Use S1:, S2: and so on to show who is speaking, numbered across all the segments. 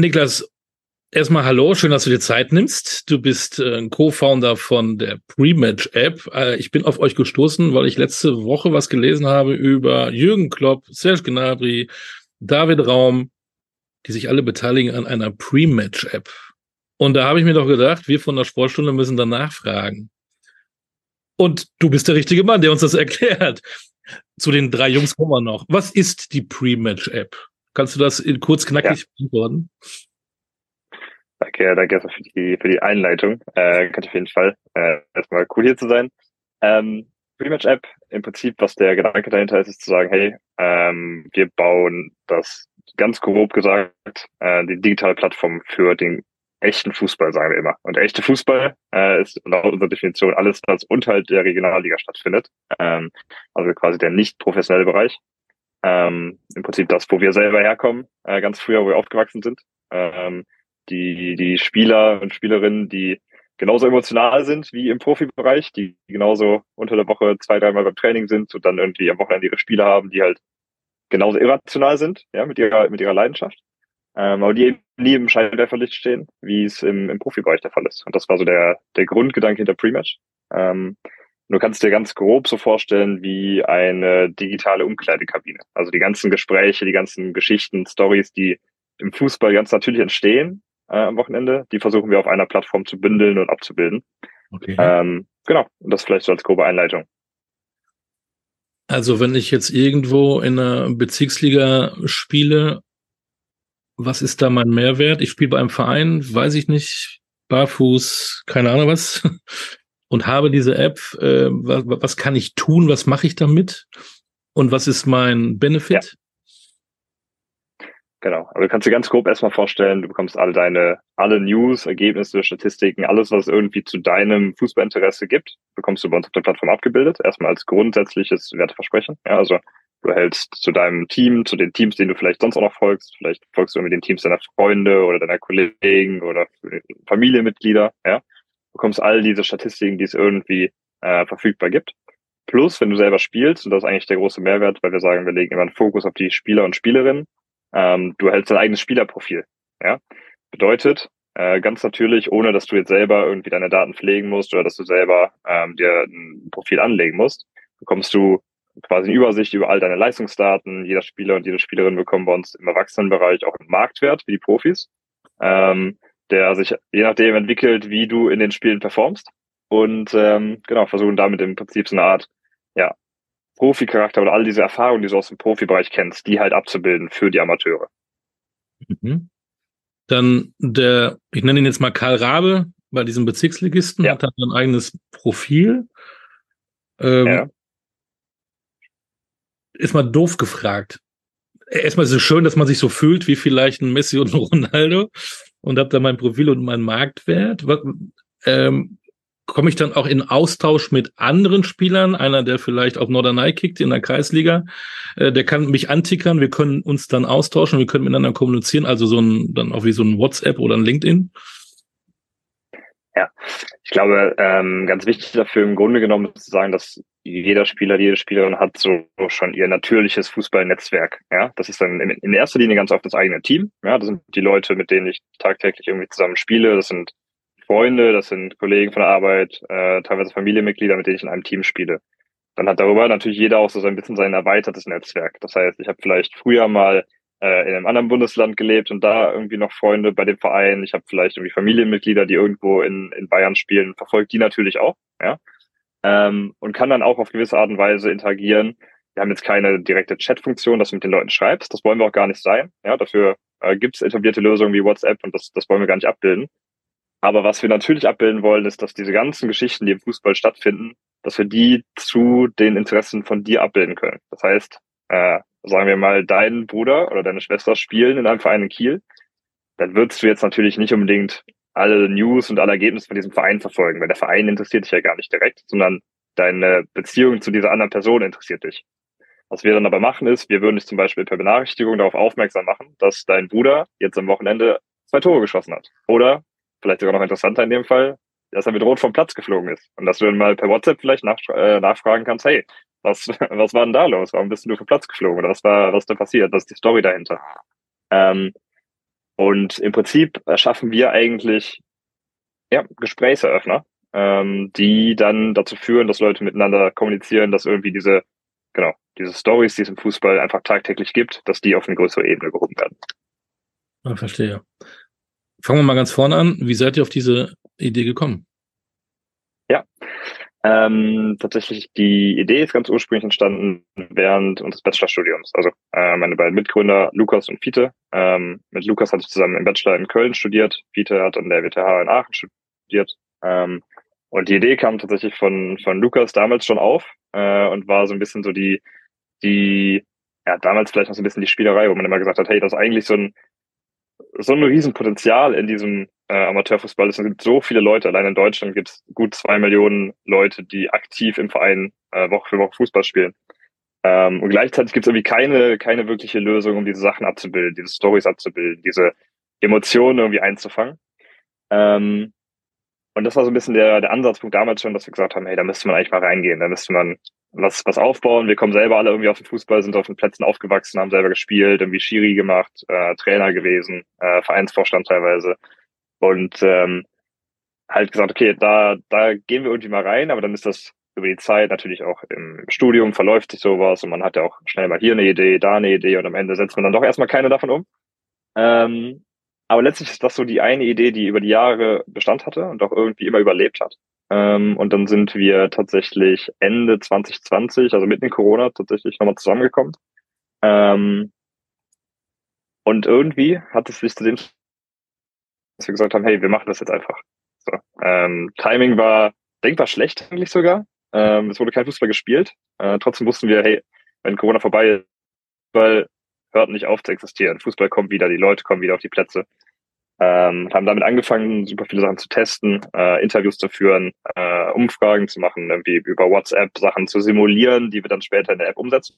S1: Niklas, erstmal hallo, schön, dass du dir Zeit nimmst. Du bist äh, Co-Founder von der Pre-Match-App. Äh, ich bin auf euch gestoßen, weil ich letzte Woche was gelesen habe über Jürgen Klopp, Serge Gnabry, David Raum, die sich alle beteiligen an einer Pre-Match-App. Und da habe ich mir doch gedacht, wir von der Sportstunde müssen danach fragen. Und du bist der richtige Mann, der uns das erklärt. Zu den drei Jungs kommen wir noch. Was ist die Pre-Match-App? Kannst du das in kurz knackig ja. beantworten?
S2: Danke, danke für die, für die Einleitung. Äh, kann ich auf jeden Fall. Äh, erstmal cool hier zu sein. Ähm, Rematch App, im Prinzip, was der Gedanke dahinter ist, ist zu sagen, hey, ähm, wir bauen das ganz grob gesagt, äh, die digitale Plattform für den echten Fußball, sagen wir immer. Und der echte Fußball äh, ist laut unserer Definition alles, was unterhalb der Regionalliga stattfindet. Ähm, also quasi der nicht professionelle Bereich. Ähm, Im Prinzip das, wo wir selber herkommen, äh, ganz früher, wo wir aufgewachsen sind. Ähm, die, die Spieler und Spielerinnen, die genauso emotional sind wie im Profibereich, die genauso unter der Woche zwei, dreimal beim Training sind und dann irgendwie am Wochenende ihre Spiele haben, die halt genauso irrational sind, ja, mit ihrer, mit ihrer Leidenschaft. Ähm, aber die eben nie im Scheinwerferlicht stehen, wie es im, im Profibereich der Fall ist. Und das war so der, der Grundgedanke hinter Prematch. Ähm, du kannst dir ganz grob so vorstellen wie eine digitale Umkleidekabine. Also die ganzen Gespräche, die ganzen Geschichten, Stories, die im Fußball ganz natürlich entstehen, äh, am Wochenende. Die versuchen wir auf einer Plattform zu bündeln und abzubilden. Okay. Ähm, genau, und das vielleicht so als grobe Einleitung.
S1: Also wenn ich jetzt irgendwo in einer Bezirksliga spiele, was ist da mein Mehrwert? Ich spiele bei einem Verein, weiß ich nicht, barfuß, keine Ahnung was, und habe diese App. Äh, was, was, kann ich tun? Was mache ich damit? Und was ist mein Benefit? Ja.
S2: Genau. Aber du kannst dir ganz grob erstmal vorstellen, du bekommst alle deine, alle News, Ergebnisse, Statistiken, alles, was es irgendwie zu deinem Fußballinteresse gibt, bekommst du bei uns auf der Plattform abgebildet. Erstmal als grundsätzliches Werteversprechen. Ja, also du hältst zu deinem Team, zu den Teams, denen du vielleicht sonst auch noch folgst. Vielleicht folgst du mit den Teams deiner Freunde oder deiner Kollegen oder Familienmitglieder. Ja, du bekommst all diese Statistiken, die es irgendwie äh, verfügbar gibt. Plus, wenn du selber spielst, und das ist eigentlich der große Mehrwert, weil wir sagen, wir legen immer einen Fokus auf die Spieler und Spielerinnen, ähm, du erhältst dein eigenes Spielerprofil. Ja? Bedeutet, äh, ganz natürlich, ohne dass du jetzt selber irgendwie deine Daten pflegen musst oder dass du selber ähm, dir ein Profil anlegen musst, bekommst du quasi eine Übersicht über all deine Leistungsdaten. Jeder Spieler und jede Spielerin bekommen bei uns im Erwachsenenbereich auch einen Marktwert wie die Profis, ähm, der sich je nachdem entwickelt, wie du in den Spielen performst. Und ähm, genau, versuchen damit im Prinzip so eine Art ja, Profi-Charakter oder all diese Erfahrungen, die du aus dem Profibereich kennst, die halt abzubilden für die Amateure.
S1: Mhm. Dann der, ich nenne ihn jetzt mal Karl Rabe, bei diesem Bezirksligisten, ja. hat er ein eigenes Profil. Ähm, ja. Ist mal doof gefragt. Erstmal ist es schön, dass man sich so fühlt wie vielleicht ein Messi und ein Ronaldo und habe da mein Profil und meinen Marktwert. Ähm, komme ich dann auch in Austausch mit anderen Spielern, einer, der vielleicht auf Norderney kickt in der Kreisliga, äh, der kann mich antickern, wir können uns dann austauschen, wir können miteinander kommunizieren, also so ein, dann auch wie so ein WhatsApp oder ein LinkedIn.
S2: Ja, ich glaube, ähm, ganz wichtig dafür im Grunde genommen ist zu sagen, dass jeder Spieler, jede Spielerin hat so schon ihr natürliches Fußballnetzwerk. Ja, das ist dann in, erster Linie ganz oft das eigene Team. Ja, das sind die Leute, mit denen ich tagtäglich irgendwie zusammen spiele. Das sind Freunde, das sind Kollegen von der Arbeit, äh, teilweise Familienmitglieder, mit denen ich in einem Team spiele. Dann hat darüber natürlich jeder auch so ein bisschen sein erweitertes Netzwerk. Das heißt, ich habe vielleicht früher mal äh, in einem anderen Bundesland gelebt und da irgendwie noch Freunde bei dem Verein. Ich habe vielleicht irgendwie Familienmitglieder, die irgendwo in, in Bayern spielen, verfolgt die natürlich auch, ja. Ähm, und kann dann auch auf gewisse Art und Weise interagieren. Wir haben jetzt keine direkte Chat-Funktion, dass du mit den Leuten schreibst. Das wollen wir auch gar nicht sein. Ja, dafür äh, gibt es etablierte Lösungen wie WhatsApp und das, das wollen wir gar nicht abbilden. Aber was wir natürlich abbilden wollen, ist, dass diese ganzen Geschichten, die im Fußball stattfinden, dass wir die zu den Interessen von dir abbilden können. Das heißt, äh, sagen wir mal, dein Bruder oder deine Schwester spielen in einem Verein in Kiel, dann würdest du jetzt natürlich nicht unbedingt alle News und alle Ergebnisse von diesem Verein verfolgen, weil der Verein interessiert dich ja gar nicht direkt, sondern deine Beziehung zu dieser anderen Person interessiert dich. Was wir dann aber machen ist, wir würden dich zum Beispiel per Benachrichtigung darauf aufmerksam machen, dass dein Bruder jetzt am Wochenende zwei Tore geschossen hat. Oder vielleicht sogar noch interessanter in dem Fall, dass er Rot vom Platz geflogen ist. Und dass du dann mal per WhatsApp vielleicht nach, äh, nachfragen kannst, hey, was, was war denn da los? Warum bist du vom Platz geflogen? Oder was war, was da passiert? Was ist die Story dahinter? Ähm, Und im Prinzip erschaffen wir eigentlich ja, Gesprächseröffner, ähm, die dann dazu führen, dass Leute miteinander kommunizieren, dass irgendwie diese, genau, diese Stories, die es im Fußball einfach tagtäglich gibt, dass die auf eine größere Ebene gehoben werden.
S1: Ja, verstehe. Fangen wir mal ganz vorne an. Wie seid ihr auf diese Idee gekommen?
S2: Ähm, tatsächlich, die Idee ist ganz ursprünglich entstanden während unseres Bachelorstudiums. Also äh, meine beiden Mitgründer, Lukas und Fiete. Ähm, mit Lukas hatte ich zusammen im Bachelor in Köln studiert. Fiete hat an der WTH in Aachen studiert. Ähm, und die Idee kam tatsächlich von, von Lukas damals schon auf äh, und war so ein bisschen so die, die, ja, damals vielleicht noch so ein bisschen die Spielerei, wo man immer gesagt hat, hey, das ist eigentlich so ein, so ein Riesenpotenzial in diesem äh, Amateurfußball ist. Es gibt so viele Leute, allein in Deutschland gibt es gut zwei Millionen Leute, die aktiv im Verein äh, Woche für Woche Fußball spielen. Ähm, und gleichzeitig gibt es irgendwie keine, keine wirkliche Lösung, um diese Sachen abzubilden, diese Stories abzubilden, diese Emotionen irgendwie einzufangen. Ähm, und das war so ein bisschen der, der Ansatzpunkt damals schon, dass wir gesagt haben, hey, da müsste man eigentlich mal reingehen, da müsste man was, was aufbauen. Wir kommen selber alle irgendwie auf den Fußball, sind auf den Plätzen aufgewachsen, haben selber gespielt, irgendwie Schiri gemacht, äh, Trainer gewesen, äh, Vereinsvorstand teilweise. Und ähm, halt gesagt, okay, da, da gehen wir irgendwie mal rein, aber dann ist das über die Zeit natürlich auch im Studium verläuft sich sowas und man hat ja auch schnell mal hier eine Idee, da eine Idee und am Ende setzt man dann doch erstmal keine davon um. Ähm, aber letztlich ist das so die eine Idee, die über die Jahre Bestand hatte und auch irgendwie immer überlebt hat. Ähm, und dann sind wir tatsächlich Ende 2020, also mitten in Corona, tatsächlich nochmal zusammengekommen. Ähm, und irgendwie hat es sich zu dem dass wir gesagt haben, hey, wir machen das jetzt einfach. So, ähm, Timing war denkbar schlecht eigentlich sogar. Ähm, es wurde kein Fußball gespielt. Äh, trotzdem wussten wir, hey, wenn Corona vorbei ist, Fußball hört nicht auf zu existieren. Fußball kommt wieder, die Leute kommen wieder auf die Plätze. Ähm, haben damit angefangen, super viele Sachen zu testen, äh, Interviews zu führen, äh, Umfragen zu machen, irgendwie über WhatsApp Sachen zu simulieren, die wir dann später in der App umsetzen.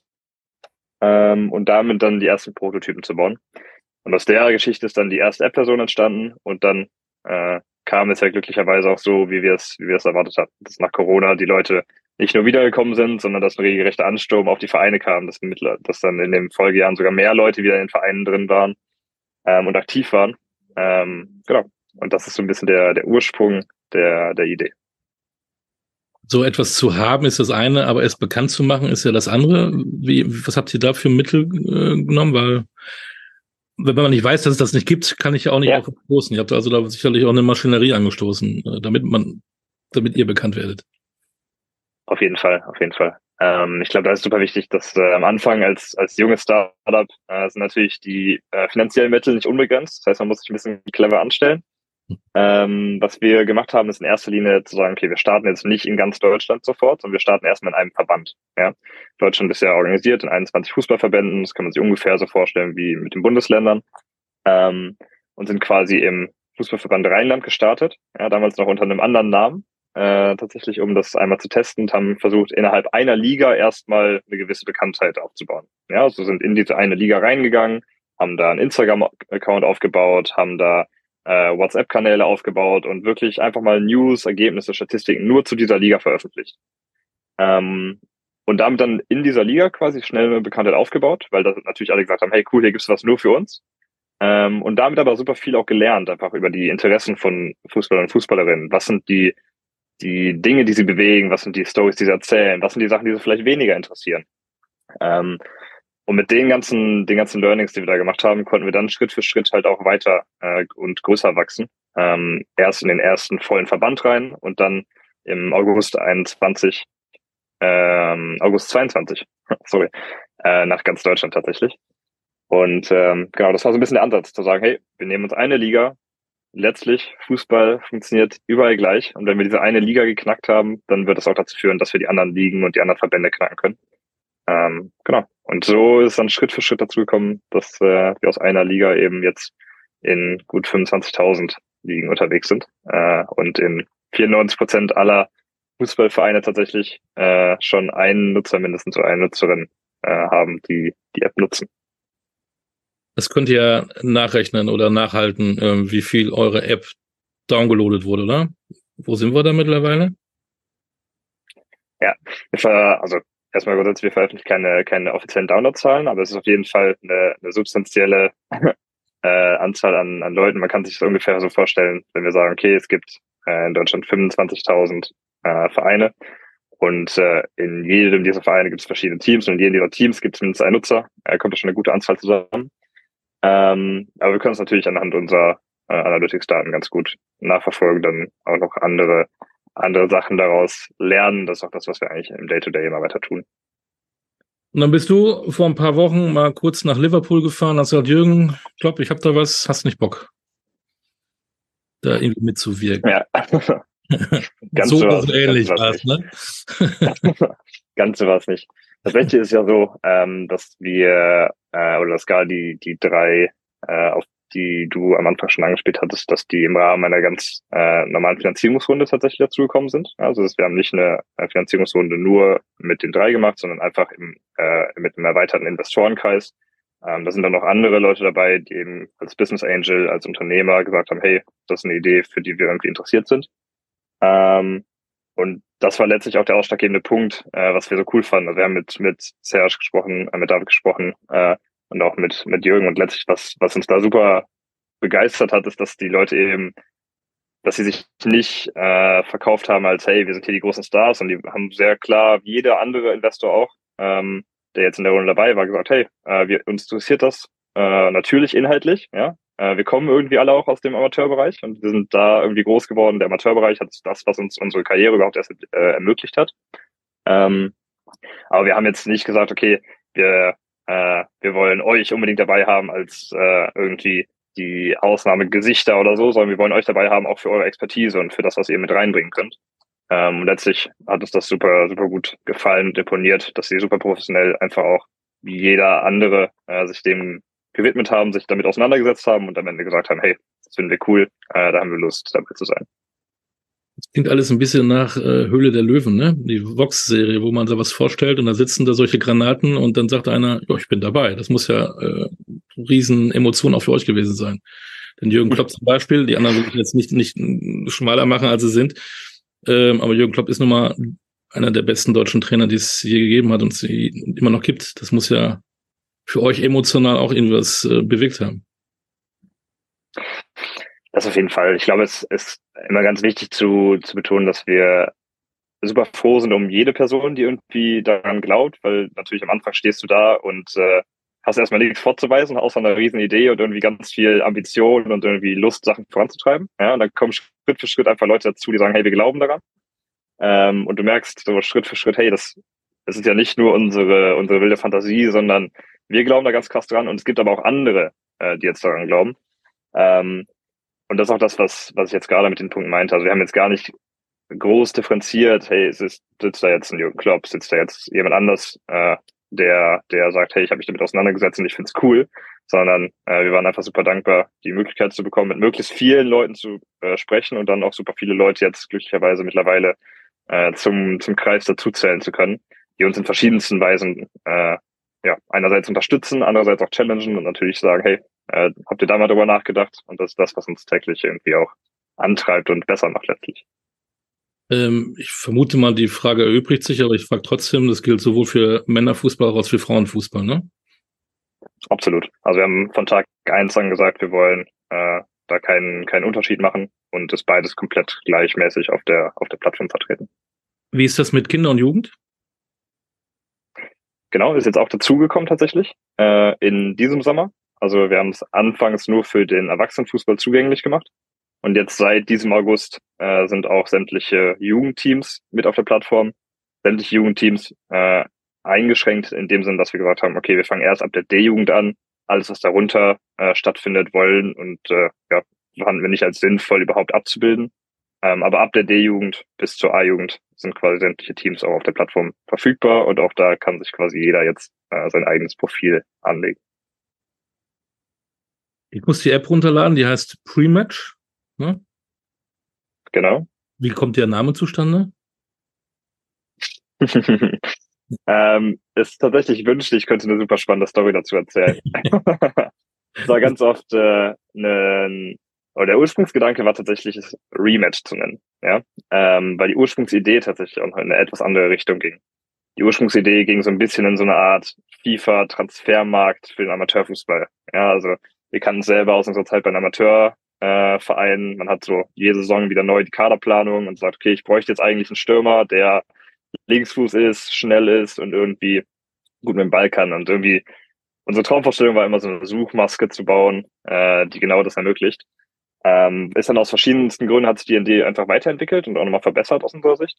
S2: Ähm, und damit dann die ersten Prototypen zu bauen. Und aus der Geschichte ist dann die erste App-Version entstanden und dann äh, kam es ja glücklicherweise auch so, wie wir es, wie wir es erwartet hatten, dass nach Corona die Leute nicht nur wiedergekommen sind, sondern dass ein regelrechter Ansturm auf die Vereine kam, dass, Mittler, dass dann in den Folgejahren sogar mehr Leute wieder in den Vereinen drin waren ähm, und aktiv waren. Ähm, genau. Und das ist so ein bisschen der, der Ursprung der, der Idee.
S1: So etwas zu haben ist das eine, aber es bekannt zu machen ist ja das andere. Wie, was habt ihr da für Mittel äh, genommen? Weil wenn man nicht weiß, dass es das nicht gibt, kann ich ja auch nicht ja. auf stoßen. Ihr habt also da sicherlich auch eine Maschinerie angestoßen, äh, damit man, damit ihr bekannt werdet.
S2: Auf jeden Fall, auf jeden Fall. Ähm, ich glaube, da ist super wichtig, dass äh, am Anfang als, als junges Startup äh, sind natürlich die äh, finanziellen Mittel nicht unbegrenzt. Das heißt, man muss sich ein bisschen clever anstellen. Ähm, was wir gemacht haben, ist in erster Linie zu sagen, okay, wir starten jetzt nicht in ganz Deutschland sofort, sondern wir starten erstmal in einem Verband. Ja? Deutschland ist ja organisiert in 21 Fußballverbänden, das kann man sich ungefähr so vorstellen wie mit den Bundesländern. Ähm, und sind quasi im Fußballverband Rheinland gestartet, ja, damals noch unter einem anderen Namen, äh, tatsächlich, um das einmal zu testen und haben versucht, innerhalb einer Liga erstmal eine gewisse Bekanntheit aufzubauen. Ja, also sind in diese eine Liga reingegangen, haben da einen Instagram-Account aufgebaut, haben da äh, WhatsApp-Kanäle aufgebaut und wirklich einfach mal News, Ergebnisse, Statistiken nur zu dieser Liga veröffentlicht. Ähm, und damit dann in dieser Liga quasi schnell eine Bekanntheit aufgebaut, weil da natürlich alle gesagt haben, hey cool, hier gibt's was nur für uns. Ähm, und damit aber super viel auch gelernt, einfach über die Interessen von Fußballern und Fußballerinnen. Was sind die, die Dinge, die sie bewegen? Was sind die Stories, die sie erzählen? Was sind die Sachen, die sie vielleicht weniger interessieren? Ähm, und mit den ganzen, den ganzen Learnings, die wir da gemacht haben, konnten wir dann Schritt für Schritt halt auch weiter äh, und größer wachsen. Ähm, erst in den ersten vollen Verband rein und dann im August 21, ähm, August 22, sorry, äh, nach ganz Deutschland tatsächlich. Und ähm, genau, das war so ein bisschen der Ansatz, zu sagen, hey, wir nehmen uns eine Liga, letztlich Fußball funktioniert überall gleich. Und wenn wir diese eine Liga geknackt haben, dann wird das auch dazu führen, dass wir die anderen Ligen und die anderen Verbände knacken können. Ähm, genau. Und so ist dann Schritt für Schritt dazu gekommen, dass äh, wir aus einer Liga eben jetzt in gut 25.000 Ligen unterwegs sind äh, und in 94 Prozent aller Fußballvereine tatsächlich äh, schon einen Nutzer, mindestens so eine Nutzerin äh, haben, die die App nutzen.
S1: Das könnt ihr nachrechnen oder nachhalten, äh, wie viel eure App downgeloadet wurde, oder? Wo sind wir da mittlerweile?
S2: Ja, also erstmal grundsätzlich, wir veröffentlichen keine, keine offiziellen Downloadzahlen, aber es ist auf jeden Fall eine, eine substanzielle äh, Anzahl an, an Leuten. Man kann sich das ungefähr so vorstellen, wenn wir sagen, okay, es gibt äh, in Deutschland 25.000 äh, Vereine und äh, in jedem dieser Vereine gibt es verschiedene Teams und in jedem dieser Teams gibt es mindestens einen Nutzer. Da kommt da schon eine gute Anzahl zusammen. Ähm, aber wir können es natürlich anhand unserer äh, Analytics-Daten ganz gut nachverfolgen, dann auch noch andere andere Sachen daraus lernen. Das ist auch das, was wir eigentlich im Day-to-Day -Day immer weiter tun.
S1: Und dann bist du vor ein paar Wochen mal kurz nach Liverpool gefahren, hast gesagt, Jürgen, ich glaube, ich habe da was, hast nicht Bock, da irgendwie mitzuwirken.
S2: Ja.
S1: ganz so was, ähnlich was, ne?
S2: ganz so was nicht. Tatsächlich ist ja so, ähm, dass wir, äh, oder dass gar die, die drei, äh, auf die du am Anfang schon angespielt hattest, dass die im Rahmen einer ganz äh, normalen Finanzierungsrunde tatsächlich dazugekommen sind. Also wir haben nicht eine Finanzierungsrunde nur mit den drei gemacht, sondern einfach im, äh, mit einem erweiterten Investorenkreis. Ähm, da sind dann noch andere Leute dabei, die eben als Business Angel, als Unternehmer gesagt haben, hey, das ist eine Idee, für die wir irgendwie interessiert sind. Ähm, und das war letztlich auch der ausschlaggebende Punkt, äh, was wir so cool fanden. Also wir haben mit, mit Serge gesprochen, äh, mit David gesprochen, äh, und auch mit, mit Jürgen. Und letztlich, was, was uns da super begeistert hat, ist, dass die Leute eben, dass sie sich nicht äh, verkauft haben als, hey, wir sind hier die großen Stars und die haben sehr klar, wie jeder andere Investor auch, ähm, der jetzt in der Runde dabei war, gesagt, hey, äh, wir, uns interessiert das äh, natürlich inhaltlich, ja. Äh, wir kommen irgendwie alle auch aus dem Amateurbereich und wir sind da irgendwie groß geworden. Der Amateurbereich hat das, was uns unsere Karriere überhaupt erst äh, ermöglicht hat. Ähm, aber wir haben jetzt nicht gesagt, okay, wir äh, wir wollen euch unbedingt dabei haben als äh, irgendwie die Ausnahmegesichter oder so, sondern wir wollen euch dabei haben, auch für eure Expertise und für das, was ihr mit reinbringen könnt. Ähm, letztlich hat uns das super, super gut gefallen und deponiert, dass sie super professionell einfach auch wie jeder andere äh, sich dem gewidmet haben, sich damit auseinandergesetzt haben und am Ende gesagt haben, hey, das finden wir cool, äh, da haben wir Lust, dabei zu sein.
S1: Klingt alles ein bisschen nach äh, Höhle der Löwen, ne? Die Vox-Serie, wo man so was vorstellt und da sitzen da solche Granaten und dann sagt einer, ja, ich bin dabei. Das muss ja äh, riesen Emotion auch für euch gewesen sein. Denn Jürgen Klopp zum Beispiel, die anderen will ich jetzt nicht, nicht schmaler machen, als sie sind. Ähm, aber Jürgen Klopp ist nun mal einer der besten deutschen Trainer, die es je gegeben hat und sie immer noch gibt. Das muss ja für euch emotional auch irgendwas äh, bewegt haben.
S2: Das auf jeden Fall. Ich glaube, es ist immer ganz wichtig zu, zu betonen, dass wir super froh sind um jede Person, die irgendwie daran glaubt, weil natürlich am Anfang stehst du da und äh, hast erstmal nichts vorzuweisen, außer einer riesen Idee und irgendwie ganz viel Ambition und irgendwie Lust, Sachen voranzutreiben. Ja, und dann kommen Schritt für Schritt einfach Leute dazu, die sagen, hey, wir glauben daran. Ähm, und du merkst so Schritt für Schritt, hey, das, das ist ja nicht nur unsere, unsere wilde Fantasie, sondern wir glauben da ganz krass dran und es gibt aber auch andere, äh, die jetzt daran glauben. Ähm, und das ist auch das, was, was ich jetzt gerade mit den Punkten meinte. Also wir haben jetzt gar nicht groß differenziert, hey, es ist, sitzt da jetzt ein Jürgen Klopp, sitzt da jetzt jemand anders, äh, der, der sagt, hey, ich habe mich damit auseinandergesetzt und ich find's cool, sondern äh, wir waren einfach super dankbar, die Möglichkeit zu bekommen, mit möglichst vielen Leuten zu äh, sprechen und dann auch super viele Leute jetzt glücklicherweise mittlerweile äh, zum, zum Kreis dazuzählen zu können, die uns in verschiedensten Weisen äh, ja, einerseits unterstützen, andererseits auch challengen und natürlich sagen, hey, äh, habt ihr da mal drüber nachgedacht? Und das ist das, was uns täglich irgendwie auch antreibt und besser macht letztlich.
S1: Ähm, ich vermute mal, die Frage erübrigt sich, aber ich frage trotzdem, das gilt sowohl für Männerfußball als auch für Frauenfußball, ne?
S2: Absolut. Also wir haben von Tag eins an gesagt, wir wollen äh, da keinen, keinen Unterschied machen und ist beides komplett gleichmäßig auf der, auf der Plattform vertreten.
S1: Wie ist das mit Kinder und Jugend?
S2: Genau, ist jetzt auch dazugekommen tatsächlich äh, in diesem Sommer. Also wir haben es anfangs nur für den Erwachsenenfußball zugänglich gemacht. Und jetzt seit diesem August äh, sind auch sämtliche Jugendteams mit auf der Plattform. Sämtliche Jugendteams äh, eingeschränkt in dem Sinn, dass wir gesagt haben, okay, wir fangen erst ab der D-Jugend an. Alles, was darunter äh, stattfindet, wollen und äh, ja, fanden wir nicht als sinnvoll überhaupt abzubilden. Ähm, aber ab der D-Jugend bis zur A-Jugend sind quasi sämtliche Teams auch auf der Plattform verfügbar und auch da kann sich quasi jeder jetzt äh, sein eigenes Profil anlegen.
S1: Ich muss die App runterladen, die heißt Prematch. Ne?
S2: Genau.
S1: Wie kommt der Name zustande?
S2: ähm, ist tatsächlich wünschte, ich könnte eine super spannende Story dazu erzählen. Es war ganz oft äh, ne, oder der Ursprungsgedanke war tatsächlich, es Rematch zu nennen, ja, ähm, weil die Ursprungsidee tatsächlich auch in eine etwas andere Richtung ging. Die Ursprungsidee ging so ein bisschen in so eine Art FIFA-Transfermarkt für den Amateurfußball. Ja, also wir kannten selber aus unserer Zeit bei einem Amateurverein. Äh, Man hat so jede Saison wieder neu die Kaderplanung und sagt, okay, ich bräuchte jetzt eigentlich einen Stürmer, der Linksfuß ist, schnell ist und irgendwie gut mit dem Ball kann. Und irgendwie unsere Traumvorstellung war immer so eine Suchmaske zu bauen, äh, die genau das ermöglicht. Ähm, ist dann aus verschiedensten Gründen hat sich die Idee einfach weiterentwickelt und auch nochmal verbessert aus unserer Sicht.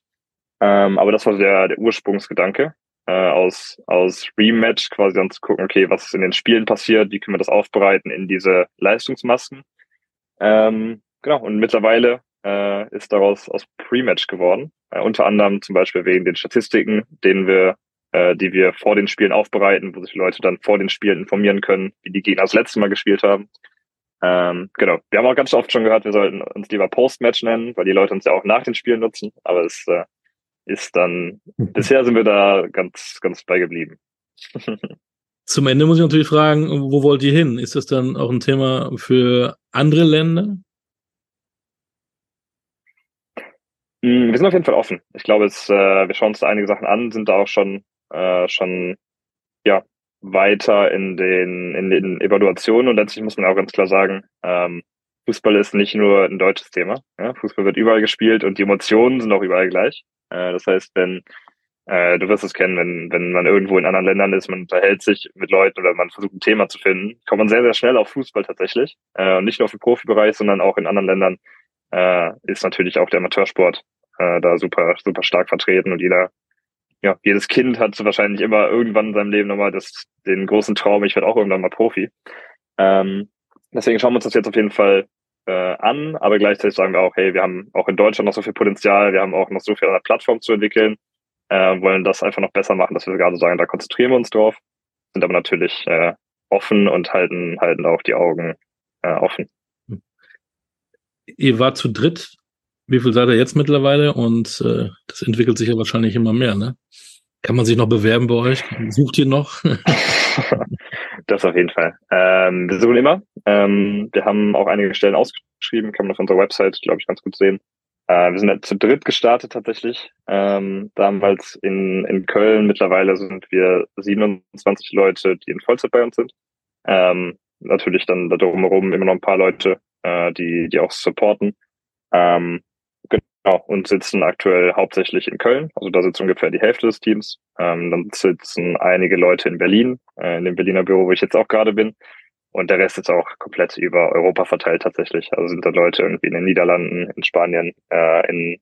S2: Ähm, aber das war der, der Ursprungsgedanke äh, aus, aus Rematch quasi dann zu gucken, okay, was ist in den Spielen passiert, wie können wir das aufbereiten in diese Leistungsmasken. Ähm, genau, und mittlerweile äh, ist daraus aus Pre-Match geworden. Äh, unter anderem zum Beispiel wegen den Statistiken, denen wir, äh, die wir vor den Spielen aufbereiten, wo sich Leute dann vor den Spielen informieren können, wie die Gegner das letzte Mal gespielt haben. Ähm, genau. Wir haben auch ganz oft schon gehört, wir sollten uns lieber Post-Match nennen, weil die Leute uns ja auch nach den Spielen nutzen. Aber es äh, ist dann, bisher sind wir da ganz, ganz bei geblieben.
S1: Zum Ende muss ich natürlich fragen, wo wollt ihr hin? Ist das dann auch ein Thema für andere Länder?
S2: Hm, wir sind auf jeden Fall offen. Ich glaube, es, äh, wir schauen uns da einige Sachen an, sind da auch schon, äh, schon ja, weiter in den, in den Evaluationen und letztlich muss man auch ganz klar sagen, ähm, Fußball ist nicht nur ein deutsches Thema. Ja? Fußball wird überall gespielt und die Emotionen sind auch überall gleich. Äh, das heißt, wenn äh, du wirst es kennen, wenn, wenn man irgendwo in anderen Ländern ist, man unterhält sich mit Leuten oder man versucht ein Thema zu finden, kommt man sehr, sehr schnell auf Fußball tatsächlich. Äh, und nicht nur auf den Profibereich, sondern auch in anderen Ländern äh, ist natürlich auch der Amateursport äh, da super, super stark vertreten und jeder, ja, jedes Kind hat wahrscheinlich immer irgendwann in seinem Leben nochmal das, den großen Traum, ich werde auch irgendwann mal Profi. Ähm, deswegen schauen wir uns das jetzt auf jeden Fall äh, an, aber gleichzeitig sagen wir auch, hey, wir haben auch in Deutschland noch so viel Potenzial, wir haben auch noch so viel an der Plattform zu entwickeln, äh, wollen das einfach noch besser machen, dass wir gerade sagen, da konzentrieren wir uns drauf, sind aber natürlich äh, offen und halten, halten auch die Augen äh, offen.
S1: Ihr wart zu dritt. Wie viel seid ihr jetzt mittlerweile? Und äh, das entwickelt sich ja wahrscheinlich immer mehr, ne? Kann man sich noch bewerben bei euch? Sucht ihr noch?
S2: das auf jeden Fall. Ähm, wir suchen immer. Ähm, wir haben auch einige Stellen ausgeschrieben, kann man auf unserer Website, glaube ich, ganz gut sehen. Äh, wir sind zu dritt gestartet tatsächlich. Ähm, damals in, in Köln. Mittlerweile sind wir 27 Leute, die in Vollzeit bei uns sind. Ähm, natürlich dann da drumherum immer noch ein paar Leute, äh, die, die auch supporten. Ähm, Genau, und sitzen aktuell hauptsächlich in Köln. Also da sitzt ungefähr die Hälfte des Teams. Ähm, dann sitzen einige Leute in Berlin, äh, in dem Berliner Büro, wo ich jetzt auch gerade bin. Und der Rest ist auch komplett über Europa verteilt tatsächlich. Also sind da Leute irgendwie in den Niederlanden, in Spanien, äh, in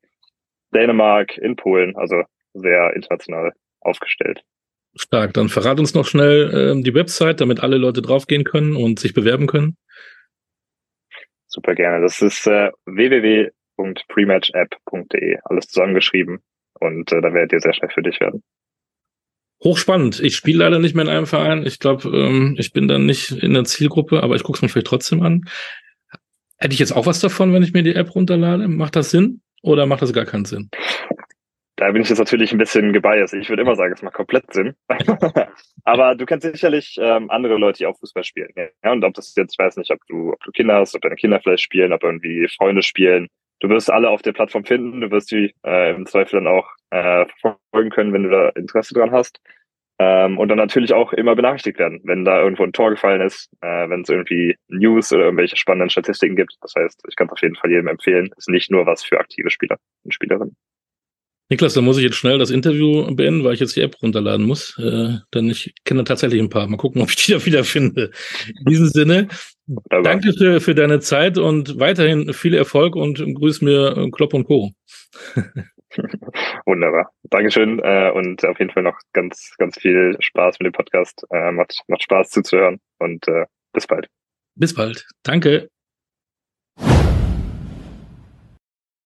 S2: Dänemark, in Polen. Also sehr international aufgestellt.
S1: Stark. Dann verrat uns noch schnell äh, die Website, damit alle Leute draufgehen können und sich bewerben können.
S2: Super gerne. Das ist äh, www www.prematchapp.de. Alles zusammengeschrieben und äh, da werdet ihr sehr schnell für dich werden.
S1: Hochspannend. Ich spiele leider nicht mehr in einem Verein. Ich glaube, ähm, ich bin dann nicht in der Zielgruppe, aber ich gucke es mir vielleicht trotzdem an. Hätte ich jetzt auch was davon, wenn ich mir die App runterlade? Macht das Sinn oder macht das gar keinen Sinn?
S2: Da bin ich jetzt natürlich ein bisschen gebiased. Ich würde immer sagen, es macht komplett Sinn. aber du kennst sicherlich ähm, andere Leute, die auch Fußball spielen. Ja? Und ob das jetzt, ich weiß nicht, ob du, ob du Kinder hast, ob deine Kinder vielleicht spielen, ob irgendwie Freunde spielen du wirst alle auf der Plattform finden, du wirst sie äh, im Zweifel dann auch äh, verfolgen können, wenn du da Interesse dran hast. Ähm, und dann natürlich auch immer benachrichtigt werden, wenn da irgendwo ein Tor gefallen ist, äh, wenn es irgendwie News oder irgendwelche spannenden Statistiken gibt. Das heißt, ich kann es auf jeden Fall jedem empfehlen. Ist nicht nur was für aktive Spieler und Spielerinnen.
S1: Niklas, da muss ich jetzt schnell das Interview beenden, weil ich jetzt die App runterladen muss. Äh, denn ich kenne tatsächlich ein paar. Mal gucken, ob ich die da wieder finde. In diesem Sinne, Aber danke für, für deine Zeit und weiterhin viel Erfolg und grüß mir Klopp und Co.
S2: Wunderbar. Dankeschön äh, und auf jeden Fall noch ganz, ganz viel Spaß mit dem Podcast. Äh, macht, macht Spaß zuzuhören und äh, bis bald.
S1: Bis bald. Danke.